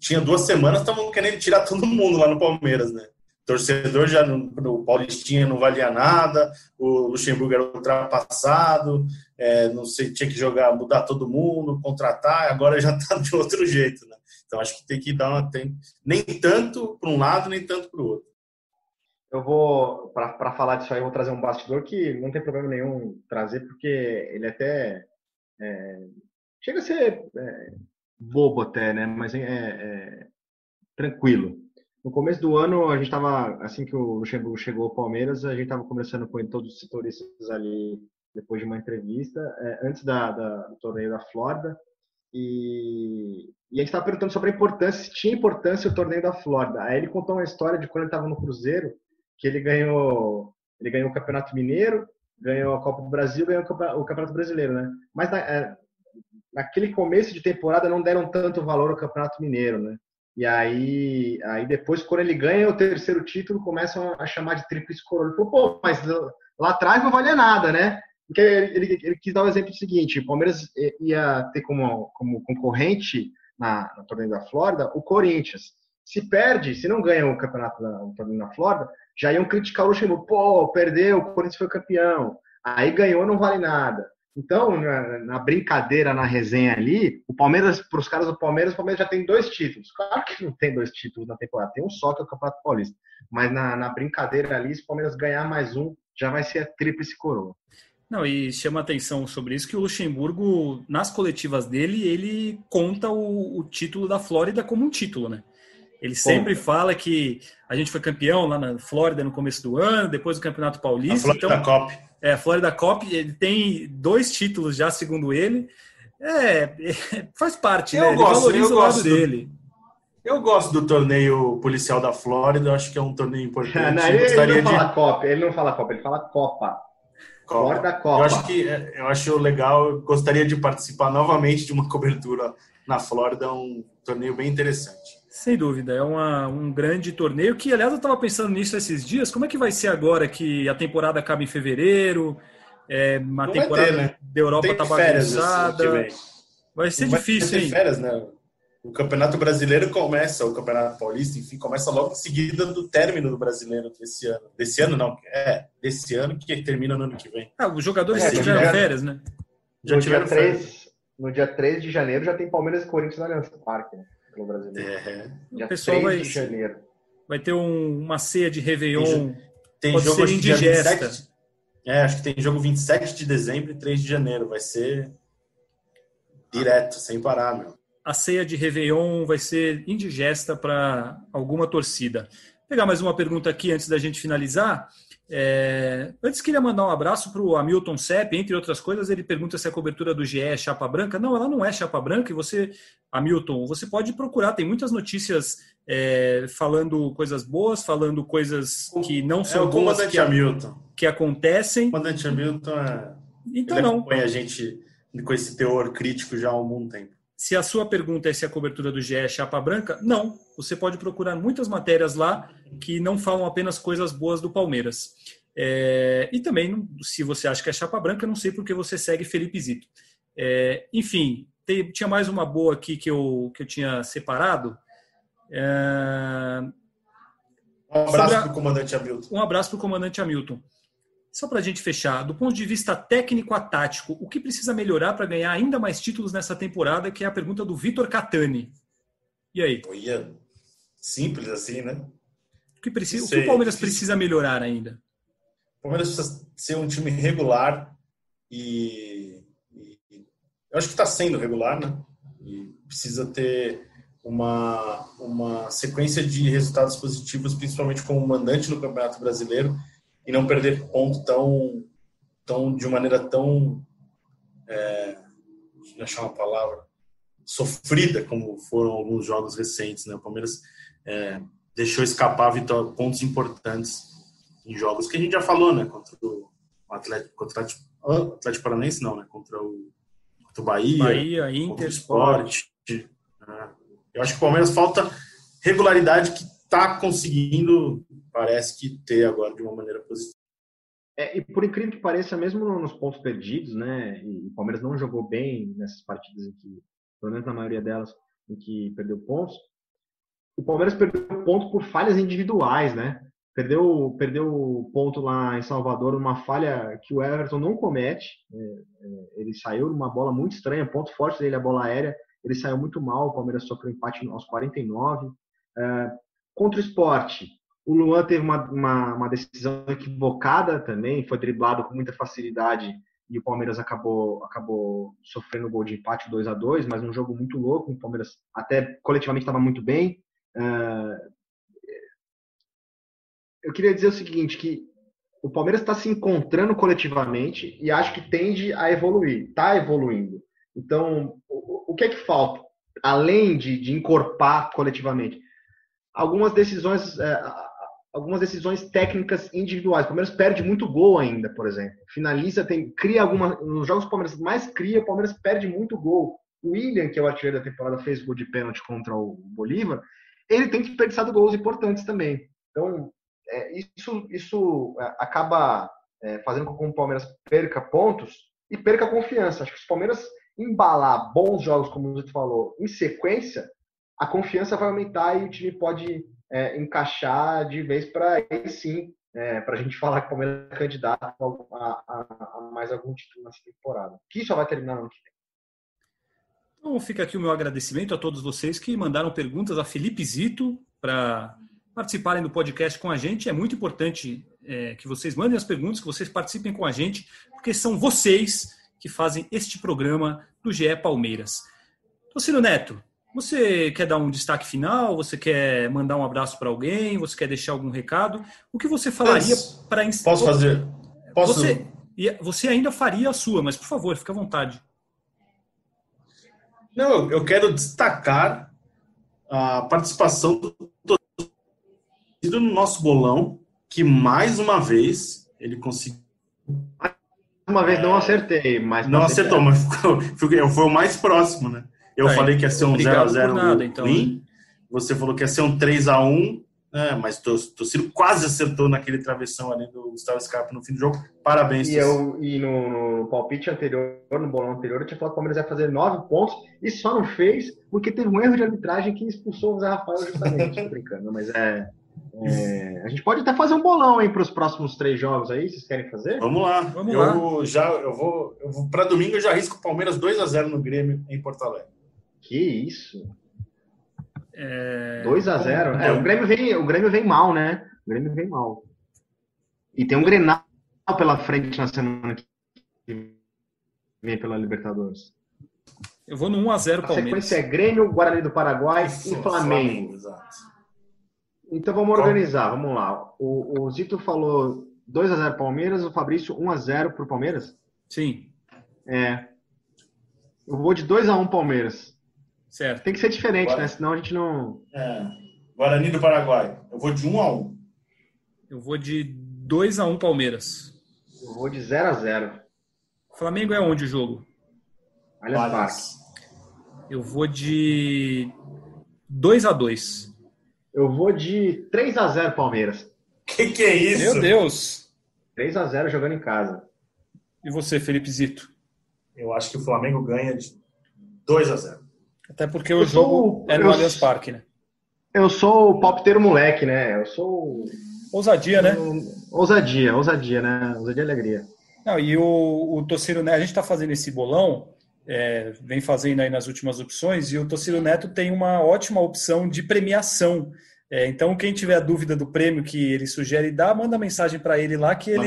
tinha duas semanas, estavam querendo tirar todo mundo lá no Palmeiras, né? O torcedor já no Paulistinha não valia nada, o Luxemburgo era ultrapassado, é, não sei, tinha que jogar, mudar todo mundo, contratar, agora já está de outro jeito, né? Então acho que tem que dar uma. Tem, nem tanto para um lado, nem tanto para o outro. Eu vou, para falar disso aí, eu vou trazer um bastidor que não tem problema nenhum trazer, porque ele até é, chega a ser é, bobo até, né? Mas é, é tranquilo. No começo do ano, a gente estava, assim que o Luxemburgo chegou ao Palmeiras, a gente estava conversando com todos os setoristas ali, depois de uma entrevista, é, antes da, da, do torneio da Flórida, e, e a gente estava perguntando sobre a importância, se tinha importância o torneio da Flórida. Aí ele contou uma história de quando ele estava no Cruzeiro, que ele ganhou, ele ganhou o Campeonato Mineiro, ganhou a Copa do Brasil, ganhou o Campeonato Brasileiro, né? Mas na, é, naquele começo de temporada não deram tanto valor ao Campeonato Mineiro, né? E aí, aí depois, quando ele ganha o terceiro título, começam a chamar de tríplice coroa. Ele falou, pô, mas lá atrás não valia nada, né? Porque ele, ele, ele quis dar o um exemplo seguinte: o Palmeiras ia ter como, como concorrente na, na torneio da Flórida o Corinthians. Se perde, se não ganha o campeonato da o torneio da Flórida, já iam criticar o Luxemburgo. Pô, perdeu, o Corinthians foi campeão. Aí ganhou, não vale nada. Então, na, brincadeira, na resenha ali, o Palmeiras, para os caras do Palmeiras, o Palmeiras já tem dois títulos. Claro que não tem dois títulos na temporada, tem um só que é o Campeonato Paulista. Mas na, na brincadeira ali, se o Palmeiras ganhar mais um, já vai ser a tríplice coroa. Não, e chama atenção sobre isso que o Luxemburgo, nas coletivas dele, ele conta o, o título da Flórida como um título, né? Ele sempre fala que a gente foi campeão lá na Flórida no começo do ano, depois do Campeonato Paulista. A Flórida então, Cup. É, a Florida Cup, ele tem dois títulos já, segundo ele. É, faz parte, eu né? Gosto, ele valoriza eu o lado do, dele. Eu gosto do torneio policial da Flórida, acho que é um torneio importante. não, ele, ele, não fala Copa, ele não fala Copa, ele fala Copa. Copa. Florida Copa. Eu acho que é, eu acho legal, eu gostaria de participar novamente de uma cobertura na Flórida, um torneio bem interessante. Sem dúvida, é uma, um grande torneio que, aliás, eu estava pensando nisso esses dias. Como é que vai ser agora que a temporada acaba em fevereiro? É, uma Não temporada ter, né? da Europa está bagunçada. Vai ser Não difícil, vai ter hein? Férias, né? O Campeonato Brasileiro começa, o Campeonato Paulista, enfim, começa logo em seguida do término do Brasileiro desse ano. Desse ano, não, é, desse ano que termina no ano que vem. Ah, os jogadores é, tiveram férias, né? Já tiveram 3, férias. no dia 3 de janeiro já tem Palmeiras e Corinthians na Aliança Parque, né? Pelo brasileiro. É. Dia o pessoal 3 vai, de janeiro. Vai ter um, uma ceia de Réveillon. Tem, tem pode jogo ser indigesta. 27, é, acho que tem jogo 27 de dezembro e 3 de janeiro. Vai ser direto, sem parar, meu. A ceia de Réveillon vai ser indigesta para alguma torcida. Vou pegar mais uma pergunta aqui antes da gente finalizar. É, antes queria mandar um abraço para o Hamilton Sepp, entre outras coisas, ele pergunta se a cobertura do GE é chapa branca. Não, ela não é chapa branca e você, Hamilton, você pode procurar, tem muitas notícias é, falando coisas boas, falando coisas que não é são é boas que, Hamilton. que acontecem. O comandante Hamilton é... então, ele não. acompanha a gente com esse teor crítico já há algum tempo. Se a sua pergunta é se a cobertura do GE é chapa branca, não. Você pode procurar muitas matérias lá que não falam apenas coisas boas do Palmeiras. É, e também, se você acha que é chapa branca, não sei porque você segue Felipe Zito. É, enfim, tem, tinha mais uma boa aqui que eu, que eu tinha separado. É, um abraço para o comandante Hamilton. Um abraço para o comandante Hamilton. Só para a gente fechar, do ponto de vista técnico a tático, o que precisa melhorar para ganhar ainda mais títulos nessa temporada, que é a pergunta do Vitor Catani. E aí? Ia simples assim, né? O que, precisa, o, que o Palmeiras precisa melhorar ainda? O Palmeiras precisa ser um time regular e, e eu acho que está sendo regular, né? E precisa ter uma, uma sequência de resultados positivos, principalmente como mandante no Campeonato Brasileiro e não perder ponto tão, tão de maneira tão é, deixa eu achar uma palavra sofrida como foram alguns jogos recentes né? O Palmeiras é, deixou escapar vitória, pontos importantes em jogos que a gente já falou né? Contra o Atlético contra o Atlético, Atlético Paranaense não né? Contra o, contra o Bahia Bahia Inter Sport né? eu acho que o Palmeiras falta regularidade que está conseguindo parece que ter agora de uma maneira positiva. É, e por incrível que pareça, mesmo nos pontos perdidos, né, e o Palmeiras não jogou bem nessas partidas em que, pelo menos na maioria delas, em que perdeu pontos, o Palmeiras perdeu ponto por falhas individuais, né? Perdeu, perdeu ponto lá em Salvador, uma falha que o Everton não comete. É, é, ele saiu numa bola muito estranha, ponto forte dele a bola aérea. Ele saiu muito mal, o Palmeiras sofreu empate aos 49. É, contra o esporte, o Luan teve uma, uma, uma, decisão equivocada também, foi driblado com muita facilidade e o Palmeiras acabou, acabou sofrendo o gol de empate 2 a 2 mas um jogo muito louco. O Palmeiras até coletivamente estava muito bem. Uh, eu queria dizer o seguinte, que o Palmeiras está se encontrando coletivamente e acho que tende a evoluir, está evoluindo. Então, o, o, que é que falta? Além de, de encorpar coletivamente, algumas decisões, é, algumas decisões técnicas individuais. O Palmeiras perde muito gol ainda, por exemplo. Finaliza, tem, cria alguma. Nos jogos que o Palmeiras mais cria, o Palmeiras perde muito gol. O William, que é o artilheiro da temporada, fez gol de pênalti contra o Bolívar. Ele tem desperdiçado gols importantes também. Então, é, isso, isso é, acaba é, fazendo com que o Palmeiras perca pontos e perca confiança. Acho que se o Palmeiras embalar bons jogos, como você falou, em sequência, a confiança vai aumentar e o time pode é, encaixar de vez para aí sim, é, para a gente falar que o Palmeiras é candidato a, a, a, mais algum título nessa temporada, que só vai terminar no ano que vem. Então fica aqui o meu agradecimento a todos vocês que mandaram perguntas a Felipe Zito para participarem do podcast com a gente. É muito importante é, que vocês mandem as perguntas, que vocês participem com a gente, porque são vocês que fazem este programa do GE Palmeiras. Tocino Neto, você quer dar um destaque final? Você quer mandar um abraço para alguém? Você quer deixar algum recado? O que você falaria para Posso fazer? Posso? Você, você ainda faria a sua, mas por favor, fique à vontade. Não, eu quero destacar a participação do torcedor no nosso bolão, que mais uma vez ele conseguiu. Uma vez não acertei, mas. Não acertou, mas foi, foi o mais próximo, né? Eu tá, falei que ia ser um 0x0 então, né? Você falou que ia ser um 3x1, né? mas o Tociro quase acertou naquele travessão ali do Gustavo Scarpa no fim do jogo. Parabéns, E, eu, e no, no, palpite anterior, no bolão anterior, eu tinha falado que o Palmeiras ia fazer 9 pontos e só não fez porque teve um erro de arbitragem que expulsou o Zé Rafael justamente. brincando, mas é, É, a gente pode até fazer um bolão aí para os próximos três jogos aí, vocês querem fazer? Vamos lá. Vamos eu lá. já eu vou, eu vou para domingo eu já risco o Palmeiras 2 a 0 no Grêmio em Porto Alegre. Que isso? É... 2 a 0 É, Bom. o Grêmio vem, o Grêmio vem mal, né? O Grêmio vem mal. E tem um Grenal pela frente na semana que vem pela Libertadores. Eu vou no 1x0 A Palmeiras. sequência é Grêmio, Guarani do Paraguai Isso, e Flamengo. exato. Então vamos organizar, vamos lá. O, o Zito falou 2 a 0 Palmeiras, o Fabrício 1 a 0 pro Palmeiras? Sim, É. Eu vou de 2 a 1 Palmeiras. Certo. Tem que ser diferente, Bora. né? Senão a gente não. É. Guarani do Paraguai. Eu vou de 1 a 1. Eu vou de 2x1 Palmeiras. Eu vou de 0 a 0 Flamengo é onde o jogo? Allianz Parque. Allianz. Eu vou de 2x2. Eu vou de 3 a 0 Palmeiras. Que que é isso? Meu Deus! 3 a 0 jogando em casa. E você, Felipe Zito? Eu acho que o Flamengo ganha de 2 a 0. Até porque o Eu sou jogo o- é no Allianz Parque, né? Eu sou o palpiteiro moleque, né? Eu sou. Ousadia, né? Ousadia, ousadia, né? Ousadia e alegria. Não, e o, o Tociro Neto, a gente está fazendo esse bolão, é, vem fazendo aí nas últimas opções, e o Tociro Neto tem uma ótima opção de premiação. É, então, quem tiver dúvida do prêmio que ele sugere dar, manda mensagem para ele lá que ele,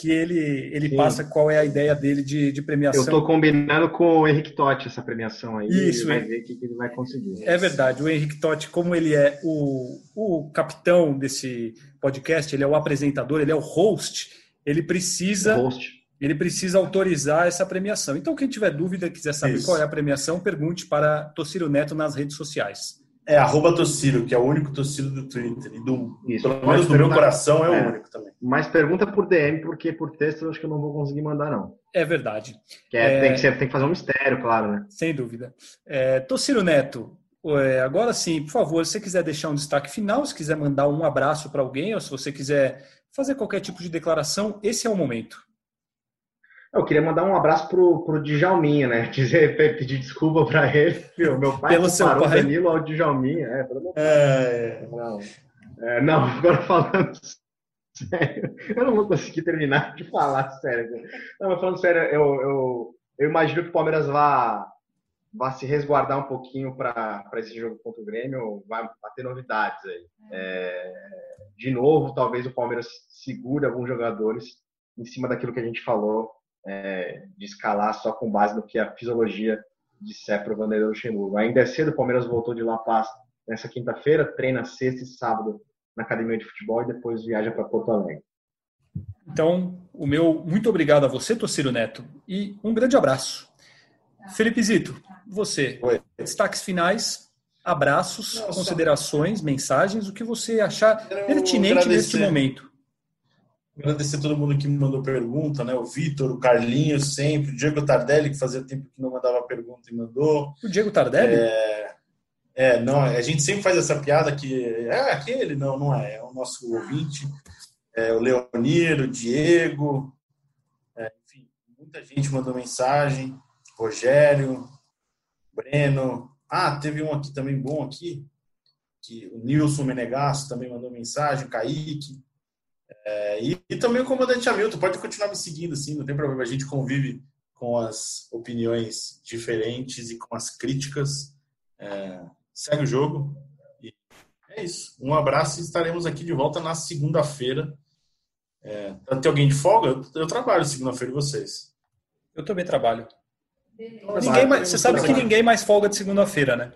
que ele, ele Sim. passa qual é a ideia dele de, de premiação. Eu tô combinando com o Henrique Totti essa premiação aí. Isso, ele vai ver o que que ele vai conseguir. É verdade, o Henrique Totti, como ele é o, o capitão desse podcast, ele é o apresentador, ele é o host, ele precisa, Host. ele precisa autorizar essa premiação. Então, quem tiver dúvida, quiser saber Isso. qual é a premiação, pergunte para Tociro Neto nas redes sociais. É arroba Tociro, que é o único Tociro do Twitter. E do, Isso. pelo menos do meu coração é, é. o único também. Mas pergunta por DM, porque por texto eu acho que eu não vou conseguir mandar, não. É verdade, Que é- É. Tem, que ser, tem que fazer um mistério, claro, né? sem dúvida. É, Tociro Neto, é, agora sim, por favor, se você quiser deixar um destaque final, se quiser mandar um abraço para alguém, ou se você quiser fazer qualquer tipo de declaração, esse é o momento. Eu queria mandar um abraço pro, pro Djalminha, né? Dizer, pedir desculpa pra ele. Meu, meu pai Pelo seu pai. Danilo ao Djalminha. É, É, Não, É, não, agora falando sério, eu não vou conseguir terminar de falar sério. Não, mas falando sério, eu, eu, eu imagino que o Palmeiras vá, vá se resguardar um pouquinho para esse jogo contra o Grêmio, vai, vai ter novidades aí. É, de novo, talvez o Palmeiras segure alguns jogadores em cima daquilo que a gente falou, é, de escalar só com base no que a fisiologia disser para o Vanderlei Luxemburgo. Ainda é cedo, o Palmeiras voltou de La Paz nessa quinta-feira, treina sexta e sábado na academia de futebol e depois viaja para Porto Alegre. Então, o meu muito obrigado a você, Tociro Neto, e um grande abraço. Felipe Zito, você, Oi. destaques finais, abraços, só- considerações, mensagens, o que você achar pertinente neste momento. Agradecer a todo mundo que me mandou pergunta, né? O Vitor, o Carlinhos, sempre, o Diego Tardelli, que fazia tempo que não mandava pergunta e mandou. O Diego Tardelli? É, não, a gente sempre faz essa piada que é aquele, não, não é, é o nosso ouvinte, é o Leonir, o Diego, é, enfim, muita gente mandou mensagem, Rogério, Breno, ah, teve um aqui também bom aqui, que o Nilson Menegasso também mandou mensagem, o Kaique, é, e, e também o comandante Hamilton, pode continuar me seguindo, assim, não tem problema, a gente convive com as opiniões diferentes e com as críticas, é, segue o jogo. E é isso. Um abraço e estaremos aqui de volta na segunda-feira. É, tem alguém de folga? Eu, eu trabalho segunda-feira e vocês. Eu também trabalho. Ninguém mais- você sabe que ninguém mais folga de segunda-feira, né?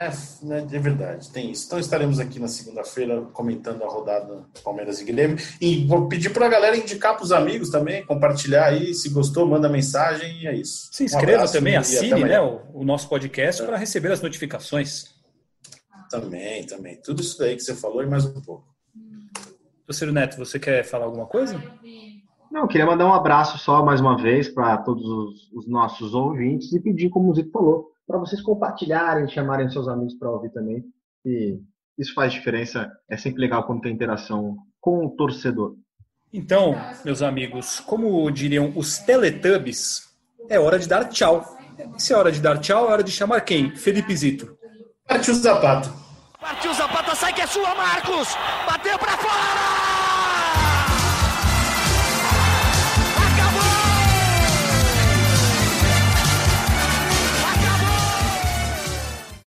É, né, é verdade, tem isso. Então estaremos aqui na segunda-feira comentando a rodada Palmeiras e Grêmio. E vou pedir para a galera indicar para os amigos também, compartilhar aí. Se gostou, manda mensagem e é isso. Se Um inscreva abraço também, assine né, o, o nosso podcast para receber as notificações. Também, também. Tudo isso daí que você falou e mais um pouco. Tociro Neto, você quer falar alguma coisa? Não, eu queria mandar um abraço só mais uma vez para todos os, os nossos ouvintes e pedir, como o Zito falou, para vocês compartilharem, chamarem seus amigos para ouvir também. E isso faz diferença. É sempre legal quando tem interação com o torcedor. Então, meus amigos, como diriam os Teletubbies, é hora de dar tchau. Se é hora de dar tchau, é hora de chamar quem? Felipe Zito. Partiu o sapato. Partiu Zapata, sai que é sua, Marcos! Bateu!